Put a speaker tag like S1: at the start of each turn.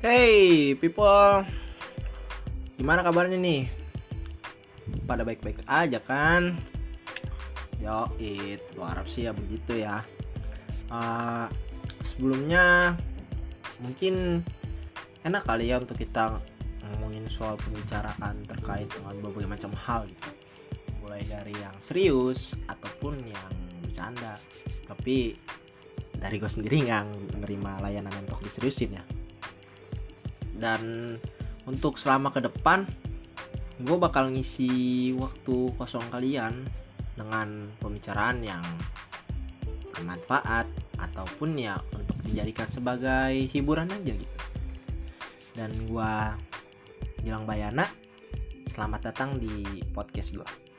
S1: Hey people, gimana kabarnya nih? Pada baik-baik aja kan? Yo it, gua harap sih ya begitu ya. Uh, sebelumnya mungkin enak kali ya untuk kita ngomongin soal pembicaraan terkait dengan berbagai macam hal gitu. Mulai dari yang serius ataupun yang bercanda. Tapi dari gue sendiri nggak menerima layanan untuk diseriusin ya dan untuk selama ke depan gue bakal ngisi waktu kosong kalian dengan pembicaraan yang bermanfaat ataupun ya untuk dijadikan sebagai hiburan aja gitu. Dan gue Gilang Bayana selamat datang di podcast gue